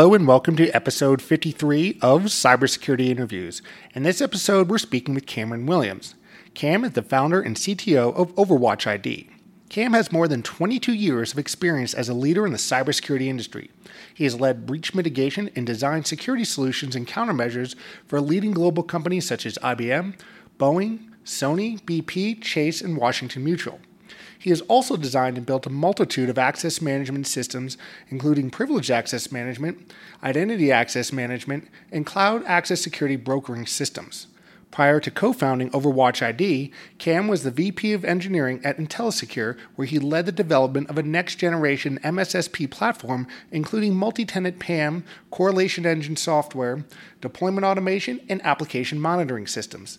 Hello and welcome to episode 53 of Cybersecurity Interviews. In this episode, we're speaking with Cameron Williams. Cam is the founder and CTO of Overwatch ID. Cam has more than 22 years of experience as a leader in the cybersecurity industry. He has led breach mitigation and designed security solutions and countermeasures for leading global companies such as IBM, Boeing, Sony, BP, Chase, and Washington Mutual. He has also designed and built a multitude of access management systems, including privileged access management, identity access management, and cloud access security brokering systems. Prior to co founding Overwatch ID, Cam was the VP of Engineering at IntelliSecure, where he led the development of a next generation MSSP platform, including multi tenant PAM, correlation engine software, deployment automation, and application monitoring systems.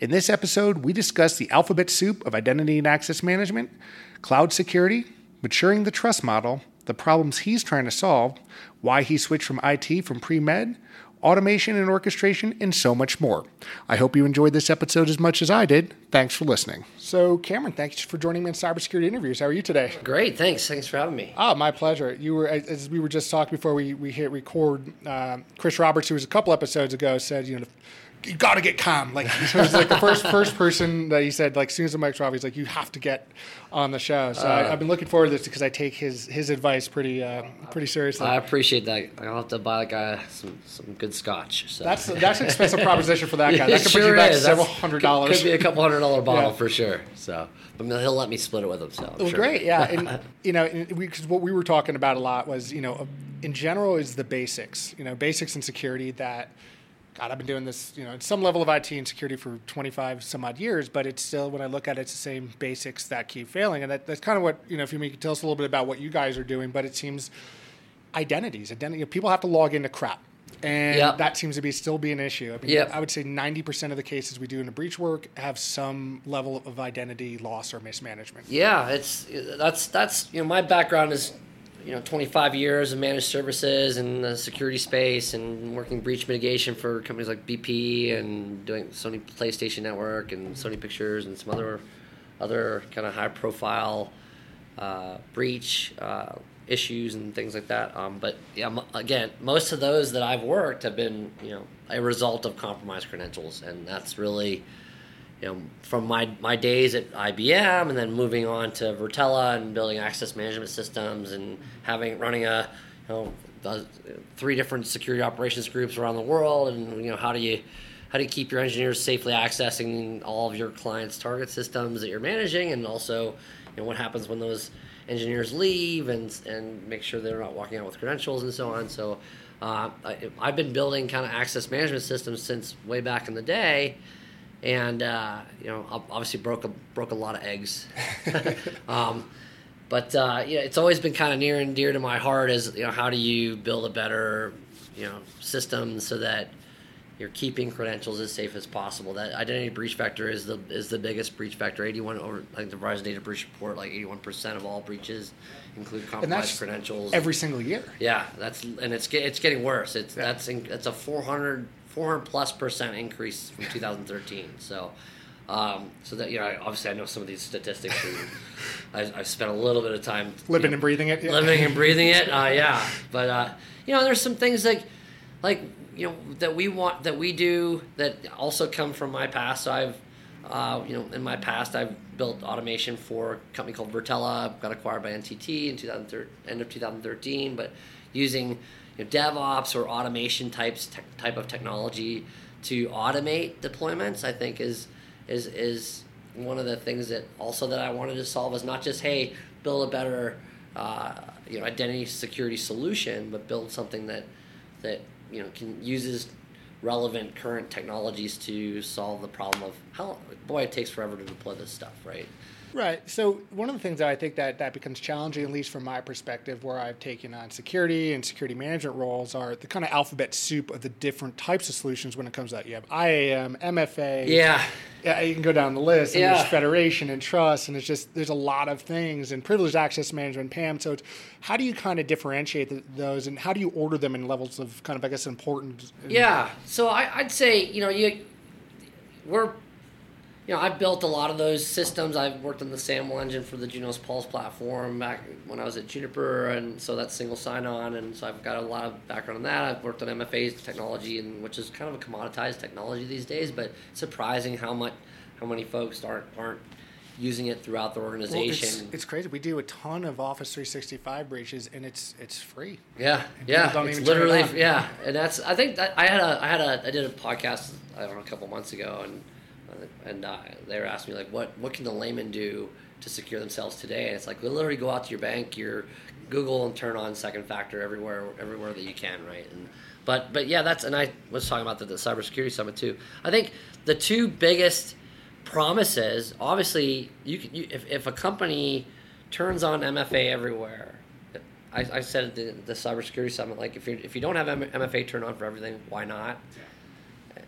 In this episode, we discuss the alphabet soup of identity and access management, cloud security, maturing the trust model, the problems he's trying to solve, why he switched from IT from pre med, automation and orchestration, and so much more. I hope you enjoyed this episode as much as I did. Thanks for listening. So, Cameron, thanks for joining me in cybersecurity interviews. How are you today? Great, thanks. Thanks for having me. Ah, my pleasure. You were, as we were just talking before we, we hit record, uh, Chris Roberts, who was a couple episodes ago, said, you know, you got to get Cam. Like he was like the first first person that he said like as soon as the mic's off, he's like you have to get on the show. So uh, I, have been looking forward to this because I take his his advice pretty uh, pretty seriously. I appreciate that. I'll have to buy that guy some, some good scotch. So. That's that's an expensive proposition for that guy. That could sure put you back is. several that's, hundred dollars. Could be a couple hundred dollar bottle yeah. for sure. So, but he'll let me split it with him. So well, sure. great, yeah. And you know, because what we were talking about a lot was you know, in general is the basics. You know, basics and security that God, I've been doing this, you know, some level of IT and security for 25 some odd years, but it's still, when I look at it, it's the same basics that keep failing. And that, that's kind of what, you know, if you can tell us a little bit about what you guys are doing, but it seems identities, identity, people have to log into crap. And yep. that seems to be still be an issue. I mean, yep. I would say 90% of the cases we do in the breach work have some level of identity loss or mismanagement. Yeah, it's, that's, that's, you know, my background is you know 25 years of managed services in the security space and working breach mitigation for companies like BP and doing Sony PlayStation Network and Sony Pictures and some other other kind of high profile uh, breach uh, issues and things like that. Um, but yeah, again, most of those that I've worked have been you know a result of compromised credentials, and that's really you know, from my, my days at IBM and then moving on to Virtela and building access management systems and having running a you know three different security operations groups around the world and you know how do you how do you keep your engineers safely accessing all of your clients' target systems that you're managing and also you know what happens when those engineers leave and and make sure they're not walking out with credentials and so on. So uh, I, I've been building kind of access management systems since way back in the day and uh, you know obviously broke a broke a lot of eggs. um, but uh, yeah, it's always been kind of near and dear to my heart. Is you know how do you build a better you know system so that you're keeping credentials as safe as possible. That identity breach vector is the is the biggest breach vector. 81 over think the Verizon Data Breach Report like 81 percent of all breaches include compromised credentials every single year. Yeah, that's and it's it's getting worse. It's yeah. that's that's a 400 400 plus percent increase from 2013. So, um, so that you know, obviously I know some of these statistics. I, have spent a little bit of time living you know, and breathing it. Yeah. Living and breathing it. Uh, yeah, but uh, you know, there's some things like like you know that we want that we do that also come from my past. So I've uh, you know in my past I've built automation for a company called Virtela. Got acquired by NTT in 2013, end of 2013, but using you know, DevOps or automation types te- type of technology to automate deployments, I think is is is one of the things that also that I wanted to solve is not just hey build a better uh, you know identity security solution, but build something that that you know can uses relevant current technologies to solve the problem of how boy it takes forever to deploy this stuff, right? Right. So one of the things that I think that that becomes challenging, at least from my perspective, where I've taken on security and security management roles, are the kind of alphabet soup of the different types of solutions when it comes to that. You have IAM, MFA. Yeah. Yeah, you can go down the list. And Yeah. There's federation and trust, and it's just there's a lot of things and privileged access management, PAM. So, it's, how do you kind of differentiate the, those, and how do you order them in levels of kind of I guess important? Yeah. So I, I'd say you know you we're you know I've built a lot of those systems. I've worked on the SAML engine for the Junos Pulse platform back when I was at Juniper, and so that's single sign-on, and so I've got a lot of background on that. I've worked on MFA technology, and which is kind of a commoditized technology these days, but surprising how much how many folks aren't aren't using it throughout the Well, organization. it's, it's crazy. We do a ton of Office 365 breaches, and it's it's free. Yeah, And yeah, don't it's even turn it literally yeah, and that's I think that I had a I had a I did a podcast I don't know a couple months ago and and uh, they were asking me like what what can the layman do to secure themselves today? And it's like literally go out to your bank your Google and turn on second factor everywhere everywhere that you can right? And but but yeah that's and I was talking about the, the cybersecurity summit too. I think the two biggest promises obviously you, can, you if, if a company turns on MFA everywhere I, I said at the, the cybersecurity summit, like if you if you don't have MFA turned on for everything, why not?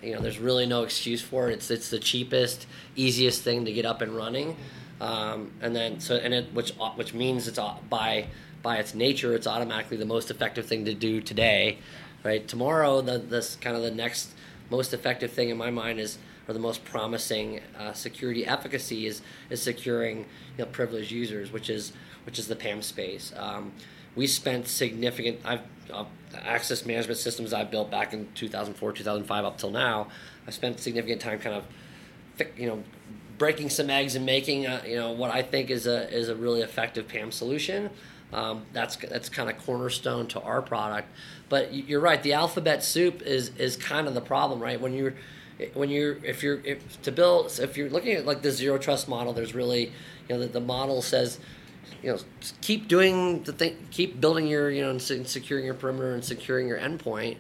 You know, there's really no excuse for it. It's it's the cheapest, easiest thing to get up and running, um, and then so and it which which means it's by by its nature, it's automatically the most effective thing to do today, right? Tomorrow, the this kind of the next most effective thing in my mind is or the most promising uh, security efficacy is is securing you know, privileged users, which is which is the PAM space. Um, we spent significant I've uh, access management systems I built back in 2004, 2005 up till now. I spent significant time kind of you know breaking some eggs and making a, you know what I think is a is a really effective PAM solution. Um, that's that's kind of cornerstone to our product. But you're right. The alphabet soup is is kind of the problem, right? When you're when you're if you're if, to build if you're looking at like the zero trust model, there's really you know the, the model says you know keep doing the thing, keep building your you know and securing your perimeter and securing your endpoint.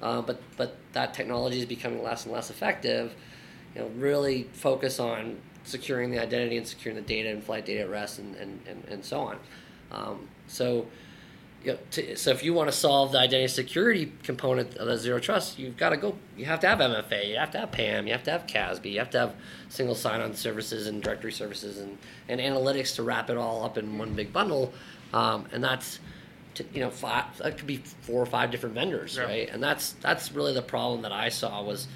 Uh, but but that technology is becoming less and less effective. You know, really focus on securing the identity and securing the data and flight data at rest and, and, and, and so on. Um, so, you know, to, so if you want to solve the identity security component of the zero trust, you've got to go. You have to have MFA, you have to have PAM, you have to have CASB, you have to have single sign-on services and directory services and, and analytics to wrap it all up in one big bundle. Um, and that's to, you know five, that could be four or five different vendors, Yeah. right? And that's that's really the problem that I saw was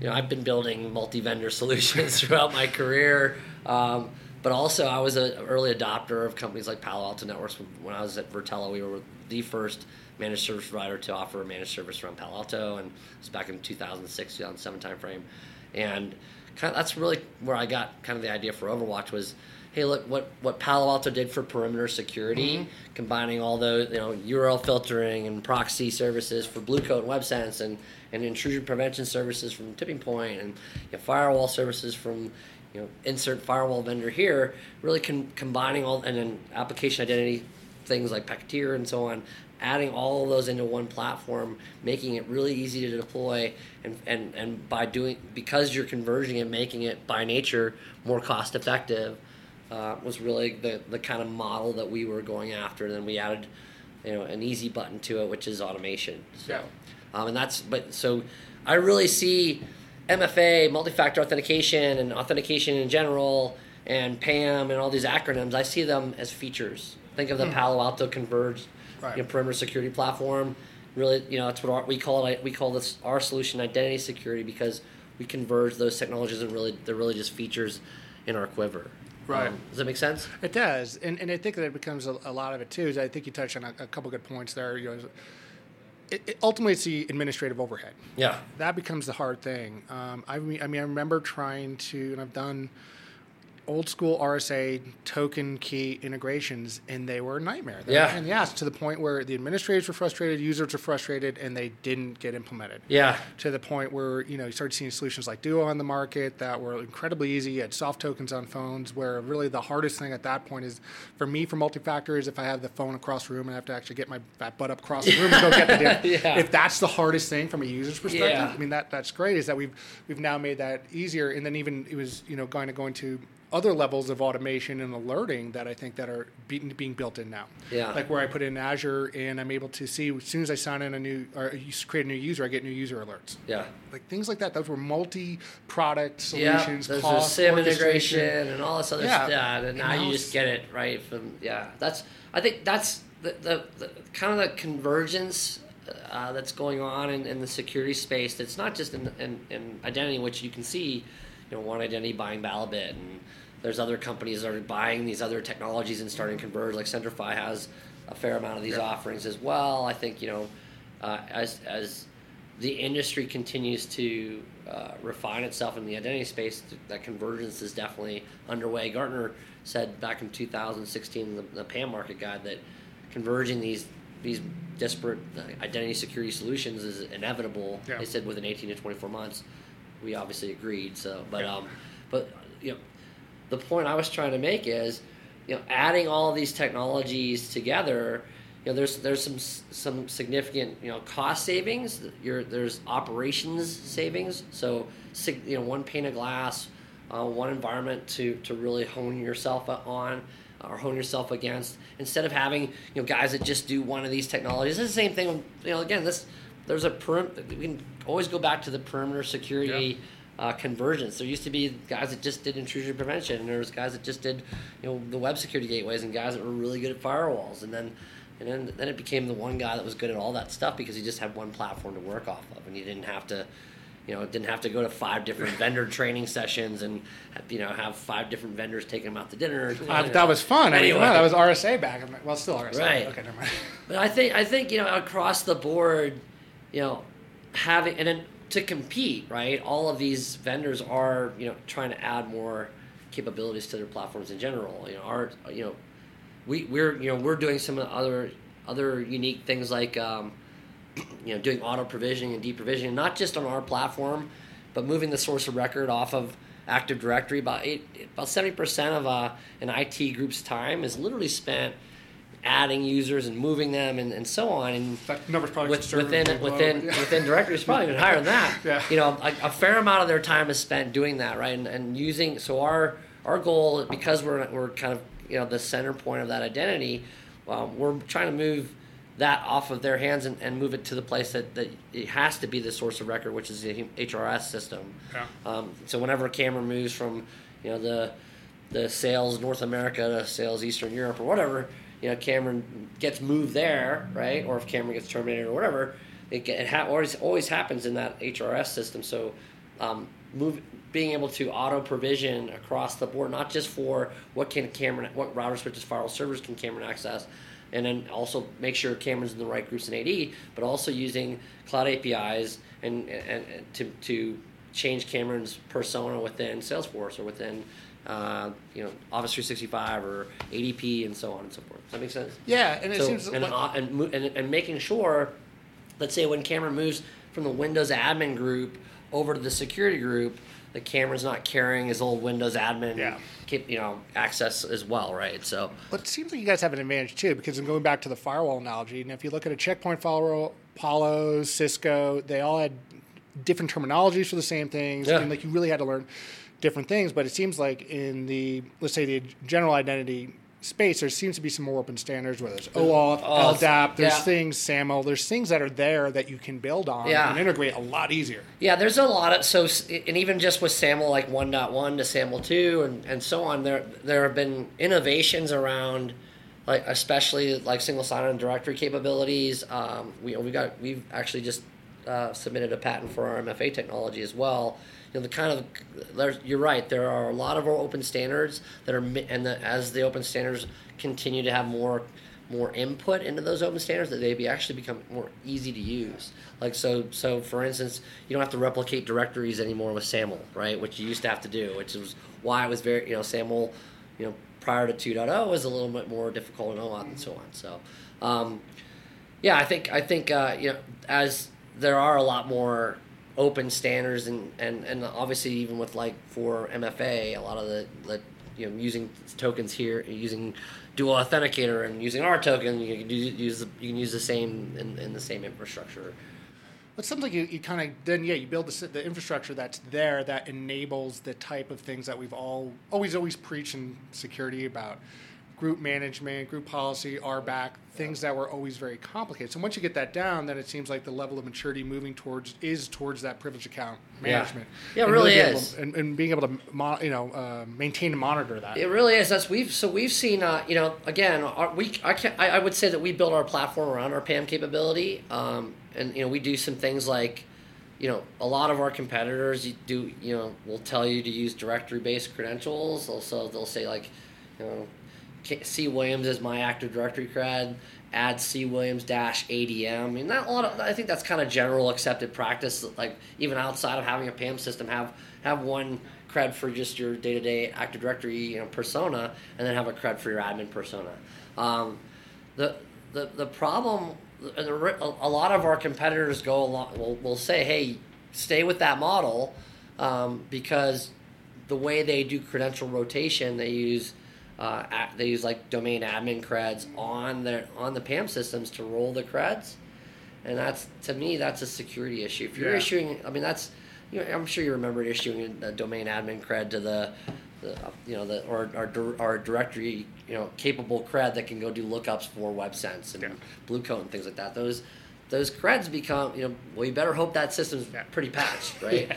you know, I've been building multi-vendor solutions throughout my career, um, but also I was an early adopter of companies like Palo Alto Networks. When I was at Virtela, we were the first managed service provider to offer a managed service around Palo Alto, and it was back in 2006, 2007 timeframe. And kind of, that's really where I got kind of the idea for Overwatch was, hey, look what what Palo Alto did for perimeter security, mm-hmm. combining all those you know URL filtering and proxy services for Blue Coat and WebSense, and and intrusion prevention services from Tipping Point, and you know, firewall services from you know insert firewall vendor here. Really con- combining all and then application identity things like Packeteer and so on, adding all of those into one platform, making it really easy to deploy, and, and, and by doing because you're converging and making it by nature more cost effective, uh, was really the, the kind of model that we were going after. And then we added, you know, an easy button to it, which is automation. So, Yeah. um, and that's but so I really see MFA, multi-factor authentication, and authentication in general, and PAM, and all these acronyms. I see them as features. Think of the Palo Alto converged Right. you know, perimeter security platform. Really, you know, that's what our, we call it. We call this our solution identity security because we converge those technologies and really they're really just features in our quiver. Right. Um, does that make sense? It does, and and I think that it becomes a, a lot of it too. Is I think you touched on a, a couple good points there. You know, it, it, ultimately it's the administrative overhead. Yeah. That becomes the hard thing. Um, I mean, I mean, I remember trying to, and I've done old school RSA token key integrations, and they were a nightmare. They- Yeah. and yes, to the point where the administrators were frustrated, users were frustrated, and they didn't get implemented. Yeah. To the point where you know you started seeing solutions like Duo on the market that were incredibly easy. You had soft tokens on phones, where really the hardest thing at that point is for me for multi-factor is if I have the phone across the room and I have to actually get my fat butt up across the room and go get the data. Yeah. If that's the hardest thing from a user's perspective, Yeah. I mean that that's great. Is that we've we've now made that easier, and then even it was you know going to go into other levels of automation and alerting that I think that are being, being built in now. Yeah. Like where I put in Azure and I'm able to see as soon as I sign in a new or you create a new user, I get new user alerts. Yeah. Like things like that. Those were multi-product solutions. there's a cost, SIEM integration and all this other Yeah. stuff. And now And you just get it right from yeah. That's I think that's the the, the kind of the convergence uh, that's going on in, in the security space. That's not just in, in in identity, which you can see, you know, one identity buying Balabit, and there's other companies that are buying these other technologies and starting to converge. Like Centrify has a fair amount of these Yeah. offerings as well. I think you know, uh, as as the industry continues to uh, refine itself in the identity space, that convergence is definitely underway. Gartner said back in 2016, the, the PAM market guide, that converging these these disparate uh, identity security solutions is inevitable. Yeah. They said within 18 to 24 months. We obviously agreed. So, but Yeah. um, but you know, the point I was trying to make is, you know, adding all these technologies together, you know, there's there's some some significant you know cost savings. You're, there's operations savings. So, you know, one pane of glass, uh, one environment to to really hone yourself on or hone yourself against instead of having you know guys that just do one of these technologies. It's the same thing. You know, again, this there's a perim- we can always go back to the perimeter security uh, convergence. There used to be guys that just did intrusion prevention, and there was guys that just did, you know, the web security gateways, and guys that were really good at firewalls. And then, and then, then it became the one guy that was good at all that stuff because he just had one platform to work off of, and he didn't have to, you know, didn't have to go to five different vendor training sessions and, you know, have five different vendors taking him out to dinner. Uh, that was fun. I mean, Anyway. wow, that was RSA back. Well, still RSA. Right. Okay, never mind. But I think I think you know across the board, you know, having and then to compete, right? All of these vendors are you know trying to add more capabilities to their platforms in general. You know, our you know, we we're you know we're doing some other other unique things like um, you know doing auto provisioning and deprovisioning, not just on our platform, but moving the source of record off of Active Directory. About eight, about seventy percent of uh, an IT group's time is literally spent adding users and moving them and, and so on. And That number's probably with, within within yeah. within directories probably even higher than that. Yeah. You know, a, a fair amount of their time is spent doing that, right? And, and using so our our goal because we're we're kind of you know the center point of that identity, um, we're trying to move that off of their hands and, and move it to the place that, that it has to be the source of record, which is the HRIS system. Yeah. Um, so whenever Cameron moves from, you know, the the sales North America to sales Eastern Europe or whatever, you know, Cameron gets moved there, right? Or if Cameron gets terminated or whatever, it, get, it ha- always always happens in that HRIS system. So, um, move being able to auto provision across the board, not just for what can Cameron, what router switches, firewall servers can Cameron access, and then also make sure Cameron's in the right groups in AD, but also using cloud APIs and, and, and to, to change Cameron's persona within Salesforce or within uh, you know Office 365 or ADP and so on and so forth. Does that make sense? Yeah, and it So, seems and, like, uh, and, and and making sure, let's say when Cameron moves from the Windows admin group over to the security group, the Cameron's not carrying his old Windows admin Yeah. keep, you know access as well, right? So But it seems like you guys have an advantage too, because I'm going back to the firewall analogy, and if you look at a Check Point firewall, Palo, Cisco, they all had different terminologies for the same things, Yeah. and like you really had to learn different things. But it seems like in the let's say the general identity space, there seems to be some more open standards, whether it's OAuth, Oh, LDAP, there's yeah. things, SAML, there's things that are there that you can build on Yeah. and integrate a lot easier. Yeah, there's a lot of so, and even just with SAML like 1.1 to SAML 2 and, and so on, there there have been innovations around, like especially like single sign-on directory capabilities. Um, we we got we've actually just uh, submitted a patent for our MFA technology as well. You know, the kind of you're right. There are a lot of our open standards that are and the, as the open standards continue to have more more input into those open standards that they be actually become more easy to use. Like so, so for instance, you don't have to replicate directories anymore with SAML, right? Which you used to have to do, which is why it was very, you know, SAML, you know, prior to 2.0 was a little bit more difficult and OAuth and so on. So, um, yeah, I think I think uh, you know as there are a lot more open standards and, and, and obviously even with like for MFA, a lot of the, the you know using tokens here, using Duo authenticator and using our token, you can use the, you can use the same in, in the same infrastructure. But something like you, you kind of then yeah you build the, the infrastructure that's there that enables the type of things that we've all always always preached in security about group management, group policy, RBAC, things that were always very complicated. So once you get that down, then it seems like the level of maturity moving towards is towards that privilege account management. Yeah, yeah it really is, to, and, and, being able to mo- you know uh, maintain and monitor that. It really is. That's we've so we've seen uh, you know again our, we I can I, I would say that we build our platform around our PAM capability, um, and you know we do some things like you know, a lot of our competitors do, you know, will tell you to use directory based credentials. Also, they'll say like, you know, C Williams is my Active Directory cred. Add C Williams dash ADM. I mean, not a lot of. I think that's kind of general accepted practice. Like even outside of having a PAM system, have have one cred for just your day to day Active Directory you know, persona, and then have a cred for your admin persona. Um, the the the problem. A lot of our competitors go along. Will, will say, "Hey, stay with that model," um, because the way they do credential rotation, they use uh, they use like domain admin creds on their on the PAM systems to roll the creds, and that's to me that's a security issue. If you're yeah. issuing, I mean that's you know, I'm sure you remember issuing a domain admin cred to the, the you know the or our, our directory you know capable cred that can go do lookups for WebSense and yeah. Blue Coat and things like that. Those those creds become, you know, well, you better hope that system's yeah. pretty patched, right?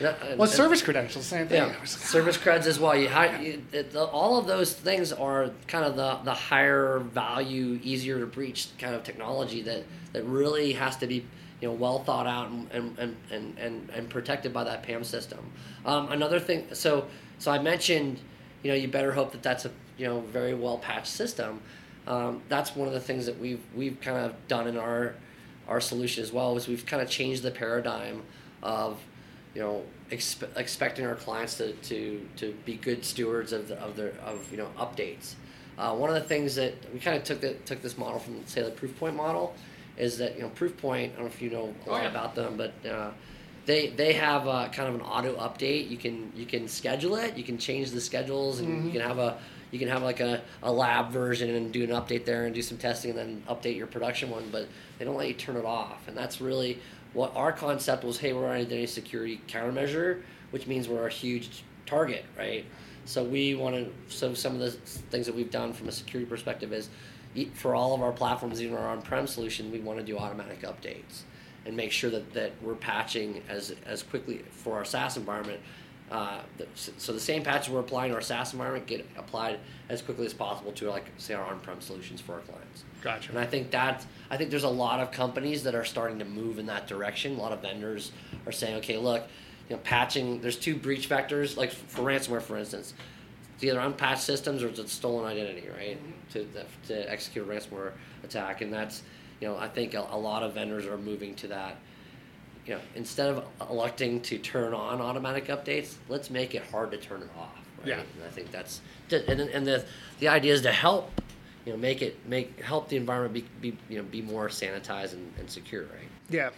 yeah. and, well, and, service credentials, same thing. Yeah, service creds as well. You, you it, the, all of those things are kind of the, the higher value, easier to breach kind of technology that, that really has to be, you know, well thought out and, and, and, and, and protected by that PAM system. Um, another thing, so so I mentioned, you know, you better hope that that's a you know very well patched system. Um, that's one of the things that we've we've kind of done in our our solution as well is we've kind of changed the paradigm of you know expe- expecting our clients to, to, to be good stewards of, the, of their of you know updates. Uh, one of the things that we kind of took the, took this model from say the Proofpoint model is that you know Proofpoint I don't know if you know a lot oh, yeah. about them but uh, they they have a, kind of an auto update you can you can schedule it you can change the schedules and mm-hmm. you can have a you can have like a, a lab version and do an update there and do some testing and then update your production one, but they don't let you turn it off. And that's really what our concept was hey, we're an identity security countermeasure, which means we're a huge target, right? So we want to, so some of the things that we've done from a security perspective is for all of our platforms, even our on-prem solution, we want to do automatic updates and make sure that, that we're patching as, as quickly for our SaaS environment uh, so the same patches we're applying to our SaaS environment get applied as quickly as possible to like say our on-prem solutions for our clients. Gotcha. And I think that I think there's a lot of companies that are starting to move in that direction. A lot of vendors are saying, okay, look, you know, patching. There's two breach vectors, like for ransomware, for instance. It's either unpatched systems or it's a stolen identity, right? Mm-hmm. To to execute a ransomware attack, and that's you know I think a, a lot of vendors are moving to that you know, instead of electing to turn on automatic updates, let's make it hard to turn it off. Right? Yeah. And I think that's and and the the idea is to help, you know, make it make help the environment be, be you know be more sanitized and, and secure, right? Yeah,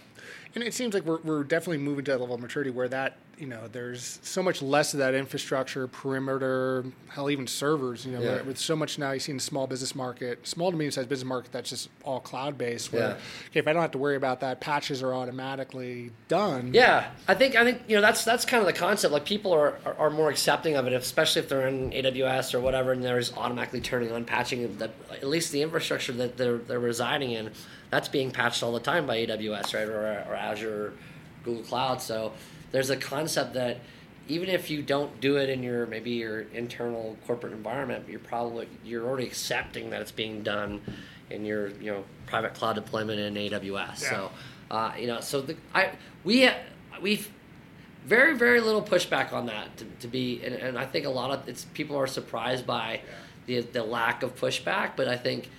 and it seems like we're we're definitely moving to that level of maturity where that you know, there's so much less of that infrastructure, perimeter, hell, even servers. You know, yeah. with so much now, you see in the small business market, small to medium sized business market, that's just all cloud based. Where yeah. okay, if I don't have to worry about that, patches are automatically done. Yeah, I think I think you know that's that's kind of the concept. Like people are, are, are more accepting of it, especially if they're in AWS or whatever, and there's automatically turning on patching. That at least the infrastructure that they're they're residing in, that's being patched all the time by AWS, right, or, or Azure, or Google Cloud. So there's a concept that even if you don't do it in your maybe your internal corporate environment, you're probably you're already accepting that it's being done in your you know private cloud deployment in AWS. Yeah. So uh, you know, so the, I we we've very very little pushback on that to, to be, and, and, I think a lot of it's people are surprised by yeah. the the lack of pushback, but I think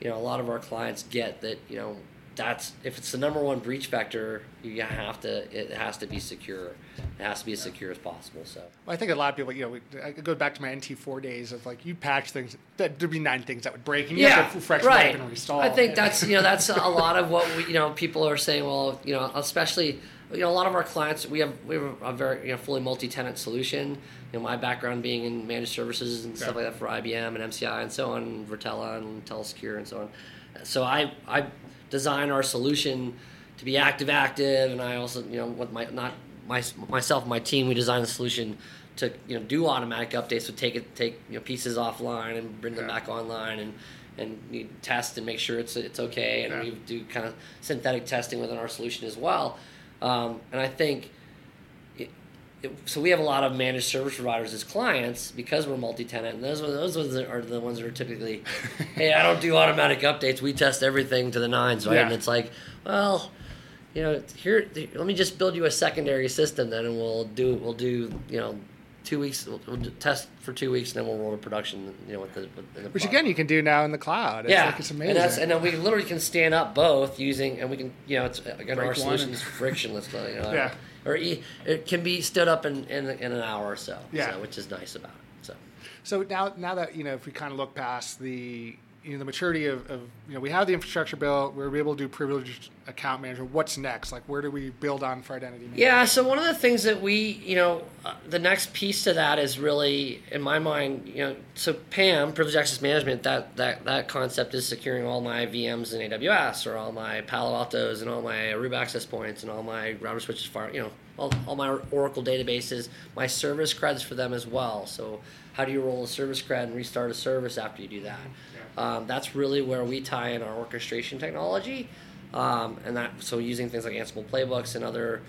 you know, a lot of our clients get that, you know, that's if it's the number one breach vector, you have to it has to be secure. It has to be as secure as possible. So well, I think a lot of people, you know, I go back to my NT4 days of like you patch things, that there'd be nine things that would break, and you yeah, have to refresh right. and restall. I think that's you know that's a lot of what we you know people are saying. Well, you know, especially you know a lot of our clients we have we have a very you know fully multi-tenant solution. You know, my background being in managed services and stuff like that for IBM and MCI and so on, Virtela and Telesecure and so on. So I I design our solution to be active active, and I also you know with my not my myself my team we design the solution to you know do automatic updates, so take it take you know pieces offline and bring them Yeah. back online and and you test and make sure it's it's okay, and Yeah. we do kind of synthetic testing within our solution as well. Um, and I think it, so we have a lot of managed service providers as clients because we're multi-tenant, and those are those ones are the ones that are typically, hey, I don't do automatic updates. We test everything to the nines, right? Yeah. And it's like, well, you know, here, let me just build you a secondary system then, and we'll do we'll do you know. Two weeks, we'll, we'll test for two weeks, and then we'll roll to production. You know, with the, with the Which product. again, you can do now in the cloud. It's Yeah, like it's amazing. and and then we literally can stand up both using, and we can you know it's again our Break one solution is frictionless. You know, Yeah. Or e- it can be stood up in, in in an hour or so. Yeah. so, which is nice about it. So So now, now that you know, if we kind of look past the you know the maturity of, of you know we have the infrastructure built, we're able to do privileged account management. What's next? Like where do we build on for identity management? yeah, so one of the things that we you know uh, the next piece to that is really in my mind you know so PAM privileged access management that that that concept is securing all my VMs in AWS or all my Palo Altos and all my Aruba access points and all my router switches fire you know all, all my Oracle databases my service creds for them as well so how do you roll a service cred and restart a service after you do that um, that's really where we tie in our orchestration technology um, and that so using things like Ansible playbooks and other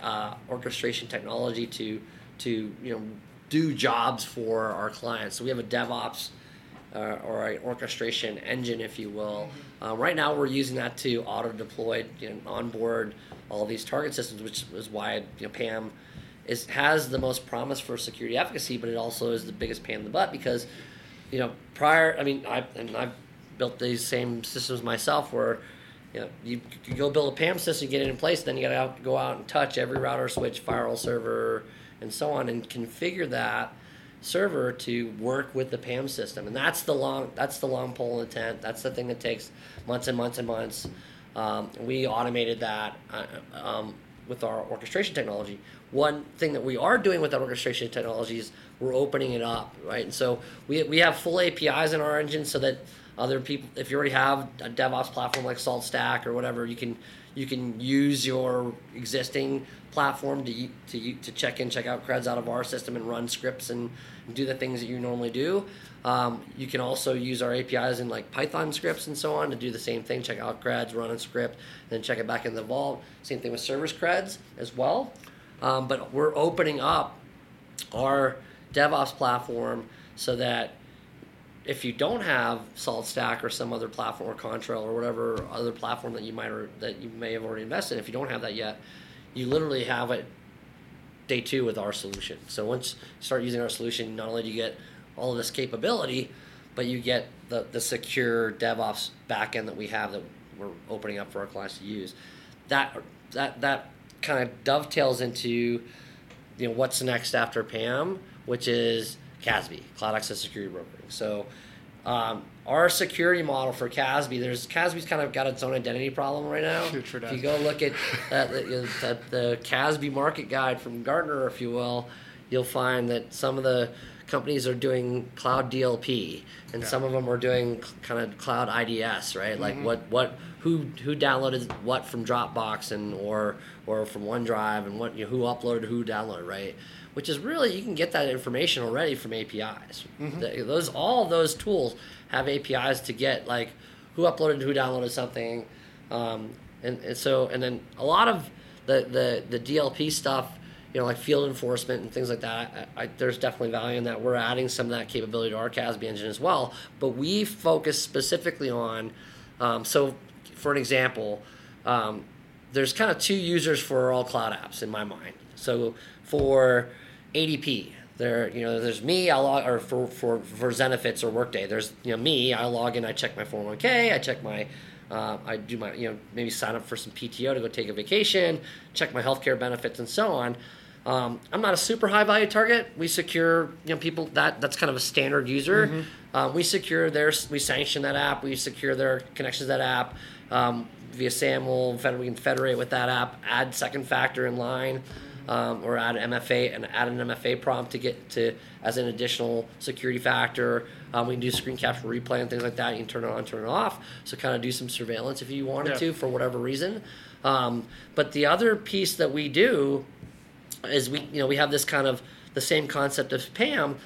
uh, orchestration technology to to you know do jobs for our clients. So we have a DevOps uh, or an orchestration engine, if you will. Uh, right now, we're using that to auto deploy, you know, onboard all these target systems, which is why you know, PAM is has the most promise for security efficacy, but it also is the biggest pain in the butt because you know prior. I mean, I and I've built these same systems myself where you know, you, you go build a PAM system, get it in place, then you got to go out and touch every router, switch, firewall server, and so on, and configure that server to work with the PAM system. And that's the long that's the long pole in the tent. That's the thing that takes months and months and months. Um, we automated that uh, um, with our orchestration technology. One thing that we are doing with that orchestration technology is we're opening it up, right? And so we, we have full APIs in our engine so that other people, if you already have a DevOps platform like SaltStack or whatever, you can you can use your existing platform to to to check in, check out creds out of our system and run scripts and, do the things that you normally do. Um, you can also use our APIs in like Python scripts and so on to do the same thing. Check out creds, run a script, then check it back in the vault. Same thing with service creds as well. Um, but we're opening up our DevOps platform so that if you don't have SaltStack or some other platform or Contrail or whatever other platform that you might or that you may have already invested in, if you don't have that yet, you literally have it day two with our solution. So once you start using our solution, not only do you get all of this capability, but you get the, the secure DevOps backend that we have that we're opening up for our clients to use. That that that kind of dovetails into you know what's next after PAM, which is CASB, Cloud Access Security Brokering. So um, our security model for CASB, there's CASB's kind of got its own identity problem right now. Sure if you go look at that, the, the CASB market guide from Gartner, if you will, you'll find that some of the companies are doing cloud DLP, and Yeah. some of them are doing kind of cloud IDS, right? Like Mm-hmm. what what who who downloaded what from Dropbox and or or from OneDrive, and what you know, who uploaded who downloaded, right? Which is really you can get that information already from APIs. Mm-hmm. Those all those tools have APIs to get like who uploaded who downloaded something, um, and, and so and then a lot of the the the DLP stuff you know, like field enforcement and things like that. I, I, there's definitely value in that. We're adding some of that capability to our CASB engine as well. But we focus specifically on, um, so for an example, um, there's kind of two users for all cloud apps in my mind. So for ADP, There, you know, there's me. I log or for for for Zenefits or Workday. There's you know me. I log in. I check my 401k. I check my. Uh, I do my you know maybe sign up for some PTO to go take a vacation. Check my healthcare benefits and so on. Um, I'm not a super high value target. We secure you know people that that's kind of a standard user. Mm-hmm. Um, we secure their we sanction that app. We secure their connections to that app um, via SAML. We can federate with that app. Add second factor in line. Um, or add MFA and add an MFA prompt to get to as an additional security factor. Um, we can do screen capture replay and things like that. You can turn it on, turn it off. So kind of do some surveillance if you wanted Yeah. to for whatever reason. Um, but the other piece that we do is we you know we have this kind of the same concept of PAM.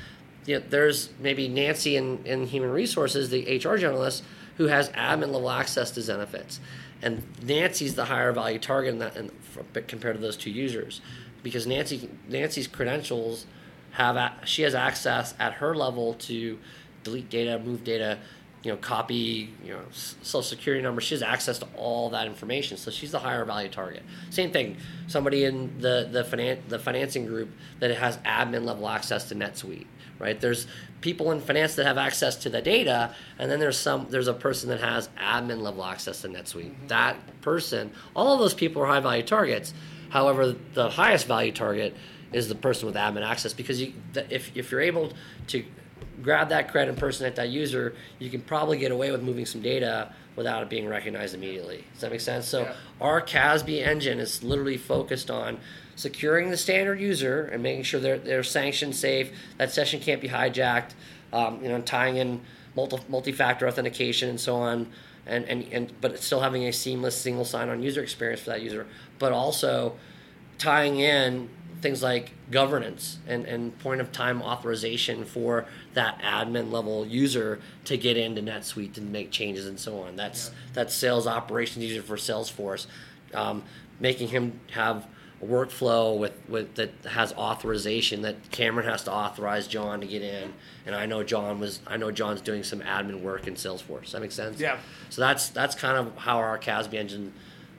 You know, there's maybe Nancy in, in human resources, the HR generalist, who has admin level access to Zenefits, and Nancy's the higher value target in that, in, compared to those two users, because Nancy Nancy's credentials have a, she has access at her level to delete data, move data, you know, copy, you know, social security number. She has access to all that information, so she's the higher value target. Same thing, somebody in the the finan- the financing group that has admin level access to NetSuite, right? There's people in finance that have access to the data, and then there's some there's a person that has admin level access to NetSuite. Mm-hmm. That person, all of those people are high value targets. However, the highest value target is the person with admin access because you, if if you're able to grab that credit and impersonate that user, you can probably get away with moving some data without it being recognized immediately. Does that make sense? So Yeah. our CASB engine is literally focused on securing the standard user and making sure they're, they're sanctioned safe, that session can't be hijacked, um, you know, tying in multi, multi-factor authentication and so on, and, and, and but still having a seamless single sign-on user experience for that user, but also tying in things like governance and, and point of time authorization for that admin level user to get into NetSuite to make changes and so on. That's that's sales operations user for Salesforce, um, making him have a workflow with, with that has authorization that Cameron has to authorize John to get in, and I know John was I know John's doing some admin work in Salesforce. Does that makes sense? Yeah. So that's that's kind of how our CASB engine,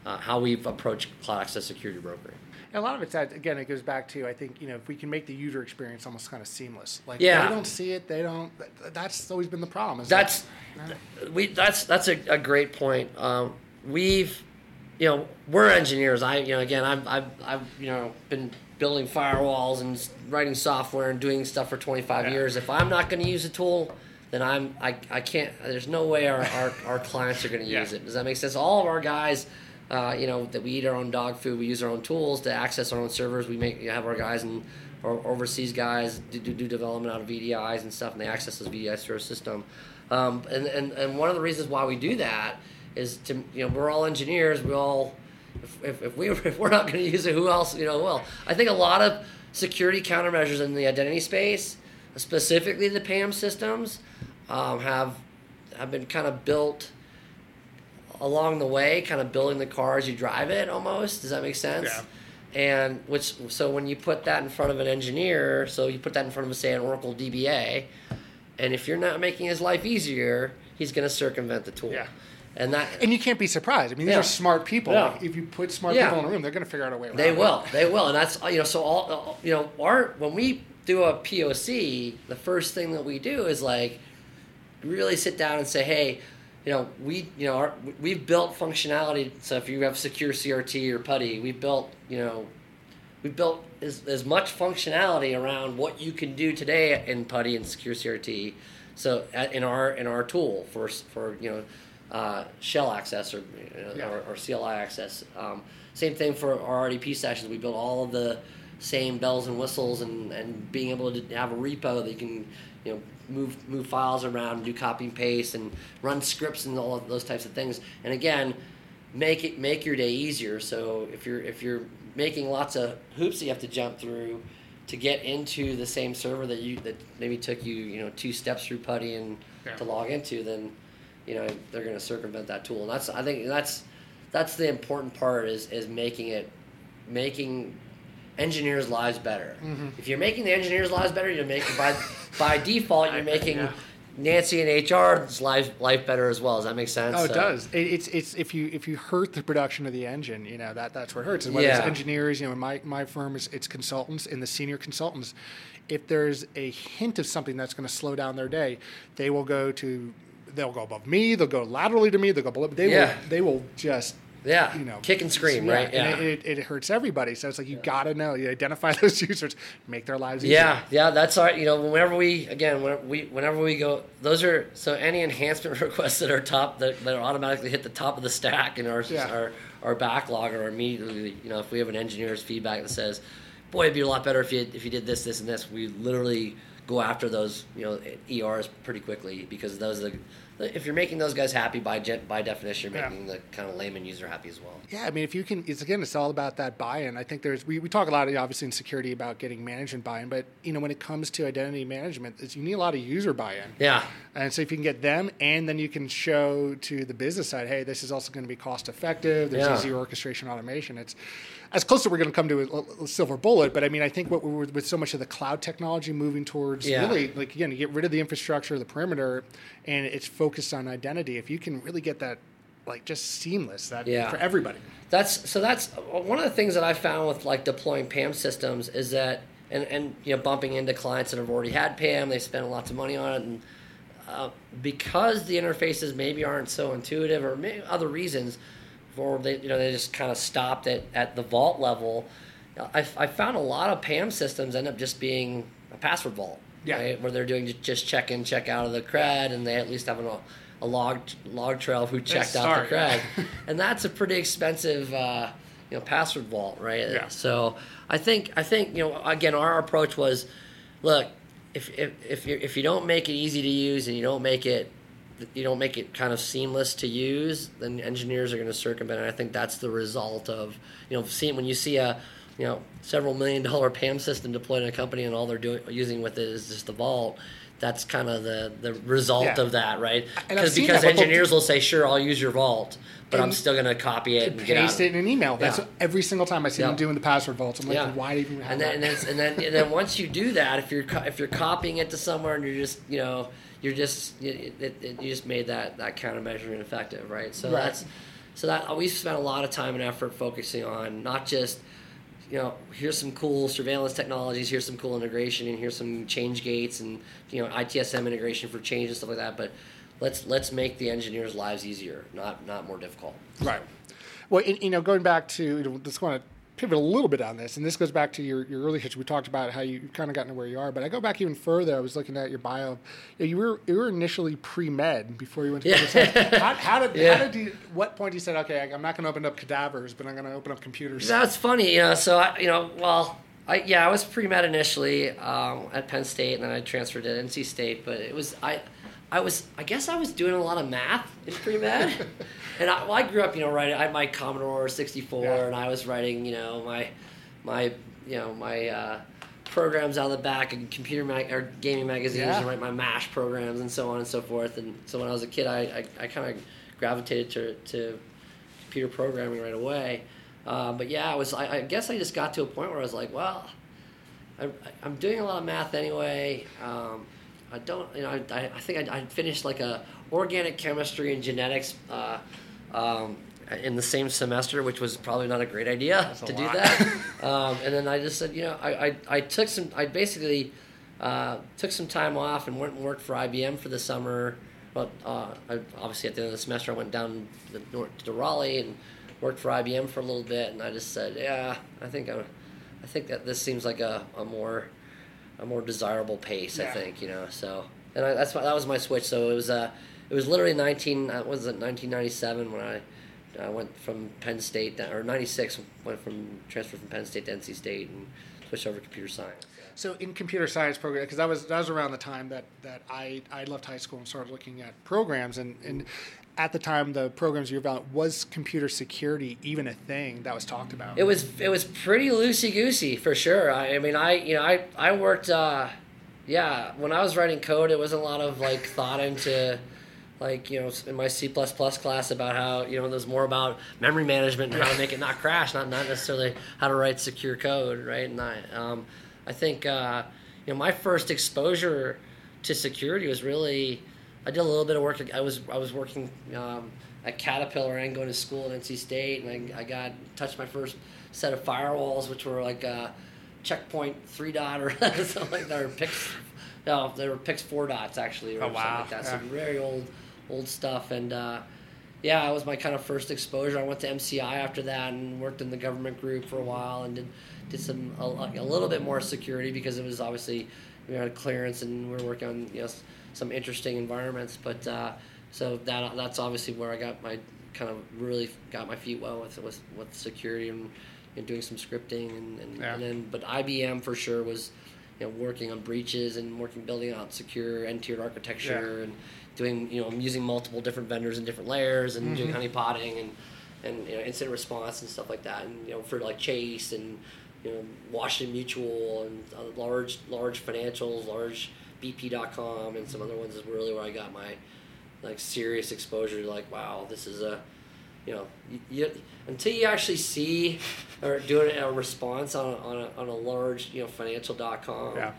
uh, how we've approached cloud access security brokering. And a lot of it's that again. It goes back to I think you know if we can make the user experience almost kind of seamless. Like Yeah. they don't see it, they don't. That's always been the problem. That's like, we. That's that's a, a great point. Um, we've, you know, we're engineers. I, you know, again, I've, I've, I've, you know, been building firewalls and writing software and doing stuff for 25 Yeah. years. If I'm not going to use a tool, then I'm, I, I can't. There's no way our, our, our clients are going to Yeah. use it. Does that make sense? All of our guys. Uh, you know that we eat our own dog food. We use our own tools to access our own servers. We make have our guys and our overseas guys do, do, do development out of VDIs and stuff, and they access those VDIs through our system. Um, and, and and one of the reasons why we do that is to you know we're all engineers. We all if, if, if we if we're not going to use it, who else you know will? I think a lot of security countermeasures in the identity space, specifically the PAM systems, um, have have been kind of built along the way, kind of building the car as you drive it almost. Does that make sense? Yeah. And which so when you put that in front of an engineer, so you put that in front of say an Oracle DBA, and if you're not making his life easier, he's going to circumvent the tool. Yeah. And that and you can't be surprised. I mean, these Yeah. are smart people. Yeah. If you put smart Yeah. people in a room, they're going to figure out a way around They it. will. They will, and that's you know. So all you know, our when we do a POC, the first thing that we do is like really sit down and say, hey, you know, we you know our, we've built functionality. So if you have SecureCRT or PuTTY, we built you know we built as, as much functionality around what you can do today in PuTTY and SecureCRT. So at, in our in our tool for for you know uh, shell access or, you know, Yeah. or, or CLI access. Um, same thing for our RDP sessions. We built all of the same bells and whistles and, and being able to have a repo that you can you know move move files around, do copy and paste, and run scripts and all of those types of things. And again, make it make your day easier. So if you're if you're making lots of hoops that you have to jump through to get into the same server that you that maybe took you you know two steps through PuTTY and Yeah. to log into, then you know they're going to circumvent that tool. And that's I think that's that's the important part is is making it making engineers' lives better. Mm-hmm. If you're making the engineers' lives better, you're making by by default you're making yeah. Nancy and HR's life life better as well. Does that make sense? Oh, it So- does. It, it's it's if you if you hurt the production of the engine, you know that that's what hurts. And whether Yeah. it's engineers, you know, my my firm is it's consultants and the senior consultants. If there's a hint of something that's going to slow down their day, they will go to they'll go above me. They'll go laterally to me. They'll go below. They Yeah. will they will just Yeah, you know kick and scream, yeah, right? and Yeah. it, it, it hurts everybody. So it's like you got to know. You identify those users, make their lives easier. Yeah, yeah, that's our. You know, whenever we again, whenever we whenever we go, those are so any enhancement requests that are top that, that automatically hit the top of the stack in our Yeah. our our backlog or immediately. You know, if we have an engineer's feedback that says, "Boy, it'd be a lot better if you if you did this, this, and this," we literally go after those you know ERs pretty quickly because those are the if you're making those guys happy by by definition, you're Yeah. making the kind of layman user happy as well. Yeah, I mean, if you can, it's again, it's all about that buy-in. I think there's we, we talk a lot, obviously, in security about getting management buy-in, but you know, when it comes to identity management, it's, you need a lot of user buy-in. Yeah, And so if you can get them, and then you can show to the business side, hey, this is also going to be cost effective. There's Yeah. easy orchestration automation. It's as close as we're going to come to a, a silver bullet. But I mean, I think what we're with so much of the cloud technology moving towards Yeah. really like again, you get rid of the infrastructure, the perimeter, and it's focused on identity. If you can really get that like just seamless, that Yeah. for everybody. That's so. That's one of the things that I found with like deploying PAM systems is that, and and you know, bumping into clients that have already had PAM, they spent lots of money on it, and uh, because the interfaces maybe aren't so intuitive, or maybe other reasons, or they you know they just kind of stopped at at the vault level. I, I found a lot of PAM systems end up just being a password vault, Yeah. right? Where they're doing just check in, check out of the cred, and they at least have an, a log log trail of who checked out start, the cred and that's a pretty expensive uh, you know password vault right Yeah. so i think i think you know again our approach was look if if if you, if you don't make it easy to use and you don't make it you don't make it kind of seamless to use then engineers are going to circumvent it i think that's the result of you know seeing when you see a you know several million dollar pam system deployed in a company and all they're doing using with it is just the vault that's kind of the, the result Yeah. of that, right? Because because that, but they'll- engineers will say, "Sure, I'll use your vault, but I'm still going to copy it and get out." paste it in an email. That's Yeah. every single time I see Yeah. them doing the password vaults. I'm like, yeah. why even have and then, that? and then and then and then once you do that, if you're if you're copying it to somewhere and you're just you know you're just you, it, it, you just made that that countermeasure ineffective, right? So Right. that's so that we spent a lot of time and effort focusing on not just you know here's some cool surveillance technologies, here's some cool integration, and here's some change gates and you know ITSM integration for change and stuff like that, but. Let's let's make the engineers' lives easier, not not more difficult. Right. Well, you know, going back to, you know, just want to pivot a little bit on this, and this goes back to your, your early history. We talked about how you kind of gotten to where you are, but I go back even further. I was looking at your bio. You, were you were initially pre med before you went to science. How, how did Yeah. how did you? What point did you said, okay, I'm not going to open up cadavers, but I'm going to open up computers. That's funny, you know. So I, you know, well, I yeah, I was pre med initially um, at Penn State, and then I transferred to NC State. But it was I, I was I guess I was doing a lot of math in pre med, and I, well, I grew up, you know, right. I had my Commodore sixty four, Yeah. and I was writing, you know, my my you know my. Uh, programs out of the back and computer mag- or gaming magazines Yeah. and write my mash programs and so on and so forth and so when i was a kid i, I, I kind of gravitated to, to computer programming right away. Uh, but yeah, I was. I, I guess I just got to a point where I was like, well, I, I'm doing a lot of math anyway. Um, I don't. You know, I, I I think I, I finished like a organic chemistry and genetics. Uh, um, in the same semester, which was probably not a great idea a to do that. um, and then I just said, you know, I, I, I took some, I basically uh, took some time off and went and worked for IBM for the summer. But uh, I, obviously, at the end of the semester, I went down the north to Raleigh and worked for IBM for a little bit. And I just said, yeah, I think I, I think that this seems like a, a more a more desirable pace. I think you know. So and I, that's that was my switch. So it was uh, it was literally nineteen. Uh, was it nineteen ninety seven when I. I went from Penn State or '96 went from transferred from Penn State to NC State and switched over to computer science. So in computer science program, because that was that was around the time that, that I, I left high school and started looking at programs, and, and at the time the programs you were about was computer security even a thing that was talked about? It was it was pretty loosey goosey for sure. I, I mean, I you know I I worked. Uh, yeah, when I was writing code, it wasn't a lot of like thought into like you know in my C class about how you know there's more about memory management and how to make it not crash, not not necessarily how to write secure code, right? And I um, I think uh, you know my first exposure to security was really I did a little bit of work. I was I was working um, at Caterpillar and going to school at NC State, and I, I got touched my first set of firewalls, which were like uh, Check Point three dot or something like that, or PIX. No, they were PIX four dots actually, or Oh, something wow. like that. Yeah. So very old old stuff, and uh, yeah, that was my kind of first exposure. I went to MCI after that and worked in the government group for a while and did did some a, a little bit more security because it was obviously we had clearance and we were working on you know some interesting environments. But uh, so that that's obviously where I got my kind of really got my feet well with with, with security and, and doing some scripting and, and, Yeah. and then but IBM for sure was you know working on breaches and working building out secure n-tiered architecture and doing you know using multiple different vendors in different layers and doing honeypotting and and you know incident response and stuff like that. And you know for like Chase and you know Washington Mutual and uh, large large financials large BP.com and some other ones is really where I got my like serious exposure to like wow this is a you know you, you, until you actually see or do a response on a, on a, on a large you know financial.com Yeah.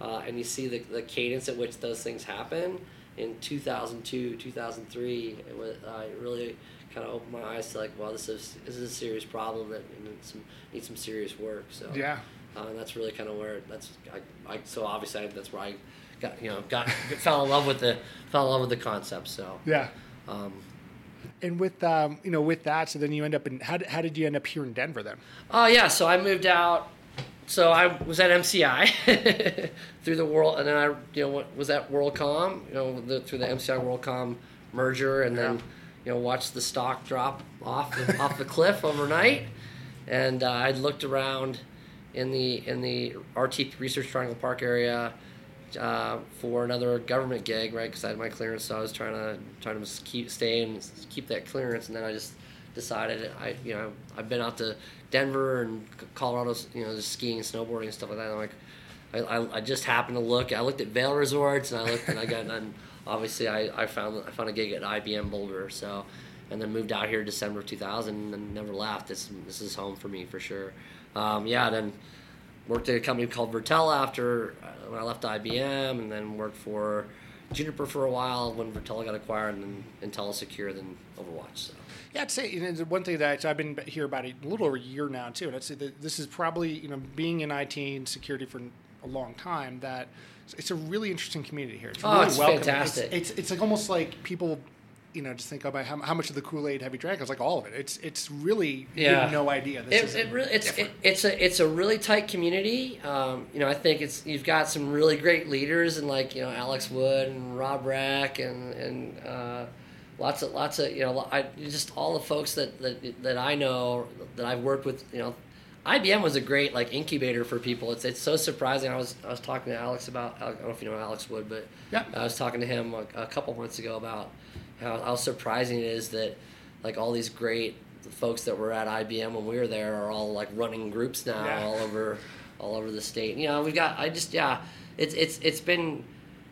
uh, and you see the, the cadence at which those things happen in 2002 2003 it was uh, it really kind of opened my eyes to like wow this is this is a serious problem that needs some needs some serious work so Yeah. uh, and that's really kind of where that's I, I so obviously I, that's where I got you know got fell in love with the fell in love with the concept so Yeah. um, And with um, you know, with that, so then you end up in how did, how did you end up here in Denver then? Oh yeah, so I moved out. So I was at MCI through the world, and then I you know was at WorldCom, you know, the, through the MCI WorldCom merger, and then Yeah. you know watched the stock drop off the, off the cliff overnight, and uh, I looked around in the in the RT Research Triangle Park area. Uh, for another government gig, right? Because I had my clearance, so I was trying to trying to keep stay and keep that clearance, and then I just decided I you know I've been out to Denver and Colorado, you know, just skiing snowboarding and stuff like that. And I'm like, I, I, I just happened to look. I looked at Vail Resorts and I looked and I got and obviously I, I found I found a gig at IBM Boulder. So and then moved out here December of 2000 and never left. This this is home for me for sure. Um, yeah, then worked at a company called Virtela after uh, when I left IBM, and then worked for Juniper for a while when Virtela got acquired, and then Intel Secure, then Overwatch. So. Yeah, I'd say you know, one thing that I've been here about a little over a year now too, and I'd say that this is probably you know being in IT and security for a long time that it's a really interesting community here. It's Oh, really it's welcoming. fantastic. It's, it's it's like almost like people. You know, just think about how, how much of the Kool Aid have you drank? It's like all of it. It's it's really you Yeah. have no idea. This It, it really, it's it, it's a it's a really tight community. Um, you know, I think it's you've got some really great leaders and like you know Alex Wood and Rob Rack and and uh, lots of lots of you know I just all the folks that, that that I know that I've worked with. You know, IBM was a great like incubator for people. It's it's so surprising. I was I was talking to Alex about I don't know if you know Alex Wood, but Yeah. I was talking to him a, a couple months ago about how, how surprising it is that like all these great folks that were at IBM when we were there are all like running groups now Yeah. all over all over the state. You know, we've got I just yeah, it's it's it's been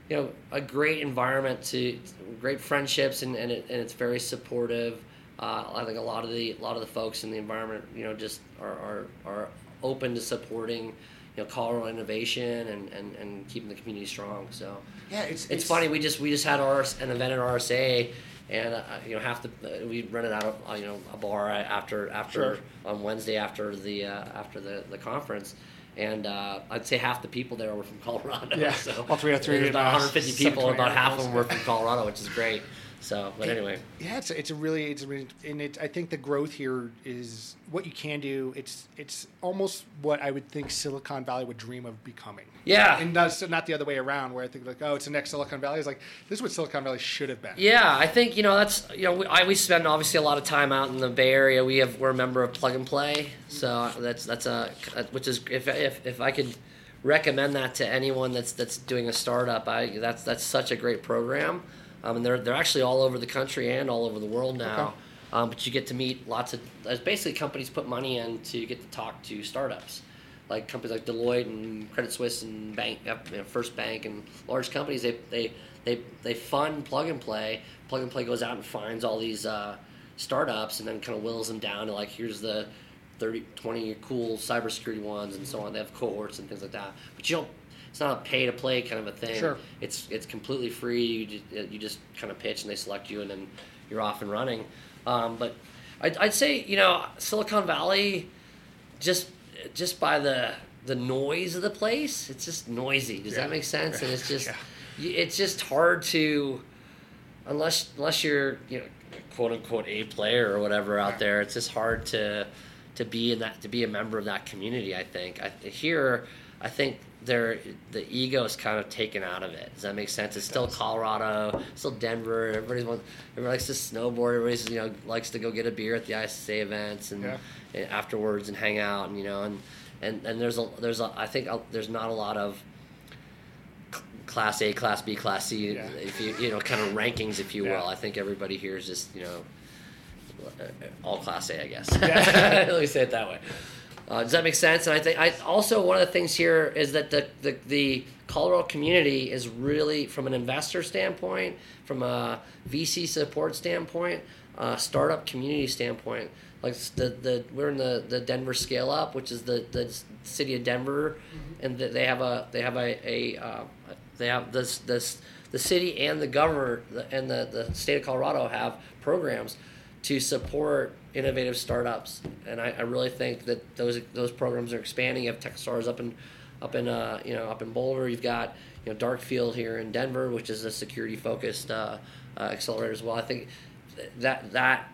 you know a great environment to great friendships and and, it, and it's very supportive. Uh, I think a lot of the a lot of the folks in the environment you know just are are, are open to supporting you know Colorado innovation and, and, and keeping the community strong. So yeah, it's, it's, funny. We just we just had our an event at RSA, and uh, you know half the uh, we rented out a, uh, you know a bar after after Sure. on Wednesday after the uh, after the, the conference. And uh, I'd say half the people there were from Colorado. Yeah. so All three out of three, about uh, 150 people, and about half of them were from Colorado, which is great. So, but anyway, Yeah, it's a, it's a really it's a really, and it, I think the growth here is what you can do. It's it's almost what I would think Silicon Valley would dream of becoming. Yeah. and not not the other way around where I think like oh it's the next Silicon Valley. It's like this is what Silicon Valley should have been. Yeah, I think you know that's you know we, I, we spend obviously a lot of time out in the Bay Area. We have we're a member of Plug and Play, so that's that's a which is if if, if I could recommend that to anyone that's that's doing a startup, I that's that's such a great program. Um, and they're they're actually all over the country and all over the world now. Okay. Um, but you get to meet lots of basically companies put money in to get to talk to startups like companies like Deloitte and Credit Suisse and Bank, uh, you know, First Bank and large companies, they, they, they, they fund Plug and Play. Plug and Play goes out and finds all these uh, startups and then kind of whittles them down to like, here's the 30, 20 cool cybersecurity ones and so on. They have cohorts and things like that. But you don't, it's not a pay to play kind of a thing. Sure. It's it's completely free. You just, you just kind of pitch and they select you and then you're off and running. Um, but I'd, I'd say you know Silicon Valley, just just by the the noise of the place, it's just noisy. Does Yeah. that make sense? And it's just Yeah. it's just hard to unless unless you're you know quote unquote a player or whatever out Yeah. there. It's just hard to to be in that to be a member of that community. I think I, here I think there the ego is kind of taken out of it. Does that make sense? It's still Colorado, still Denver. Everybody's wants, everybody likes to snowboard. Everybody's you know likes to go get a beer at the ISSA events and, Yeah. and afterwards and hang out and you know and and, and there's a there's a I think a, there's not a lot of class A, class B, class C, Yeah. if you you know kind of rankings, if you Yeah. will. I think everybody here is just you know uh, all class A, I guess. Yeah. Let me say it that way. Uh, does that make sense? And I think I also one of the things here is that the, the the Colorado community is really from an investor standpoint, from a VC support standpoint, uh, startup community standpoint. Like the, the we're in the, the Denver Scale Up, which is the, the city of Denver, and they have a they have a, a uh, they have this this the city and the governor and the, the state of Colorado have programs to support innovative startups, and I, I really think that those those programs are expanding. You have TechStars up in up in uh, you know up in Boulder. You've got you know Darkfield here in Denver, which is a security focused uh, uh, accelerator as well. I think that that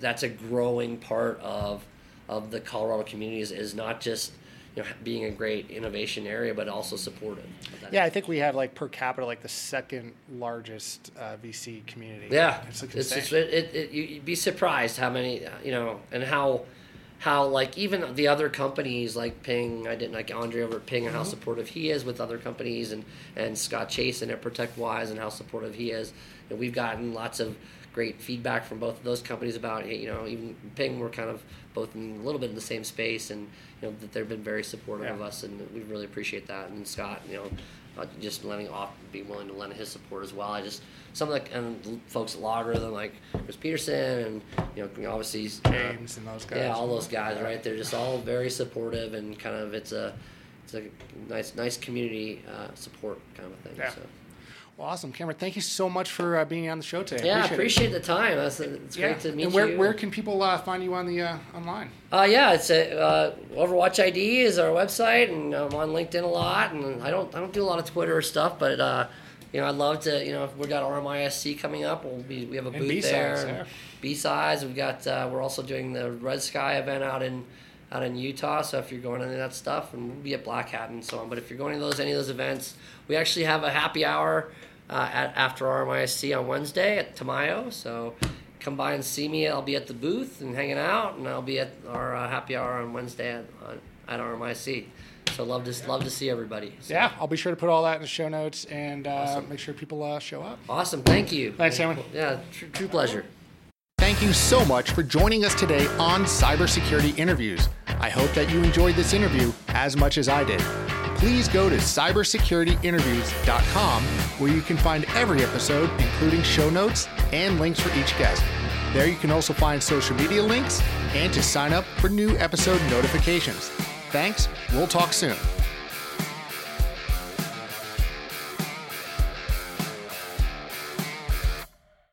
that's a growing part of of the Colorado communities is not just you know being a great innovation area, but also supportive. Yeah, I think we have like per capita like the second largest uh, VC community. Yeah, it's, like it's, it's it, it, you'd be surprised how many you know and how how like even the other companies like Ping, I didn't like Andre over at Ping and how Mm-hmm. supportive he is with other companies and and Scott Chase and at ProtectWise and how supportive he is. And we've gotten lots of great feedback from both of those companies about you know even Ping we're kind of both in a little bit in the same space and you know that they've been very supportive Yeah. of us and we really appreciate that. And Scott, you know, uh, just letting off, being willing to lend his support as well. I just some of the and folks at LogRhythm like Chris Petersen and you know obviously uh, James and those guys. yeah, all those guys, right? They're just all very supportive and kind of it's a it's a nice nice community uh, support kind of a thing. Yeah. So. Well, awesome, Cameron. Thank you so much for uh, being on the show today. Yeah, appreciate, appreciate, the time. That's, it's. Yeah. great to meet you. and where, you. where can people uh, find you on the uh, online? Uh, yeah, it's a, uh, Overwatch ID is our website, and I'm on LinkedIn a lot. And I don't I don't do a lot of Twitter stuff, but uh, you know I'd love to. You know, if we got RMISC coming up, we'll be we have a booth there. yeah. BSides, we've got. Uh, we're also doing the Red Sky event out in out in Utah. So if you're going to any of that stuff, and we'll be at Black Hat and so on. But if you're going to those any of those events, we actually have a happy hour uh, at, after RMISC on Wednesday at Tamayo. So come by and see me. I'll be at the booth and hanging out, and I'll be at our uh, happy hour on Wednesday at, on, at RMISC. So love to love to see everybody. So, Yeah, I'll be sure to put all that in the show notes and uh, make sure people uh, show up. Awesome. Thank you. Thanks, Cameron. Yeah, true, true pleasure. Thank you so much for joining us today on Cybersecurity Interviews. I hope that you enjoyed this interview as much as I did. Please go to cybersecurityinterviews.com where you can find every episode, including show notes and links for each guest. There you can also find social media links and to sign up for new episode notifications. Thanks. We'll talk soon.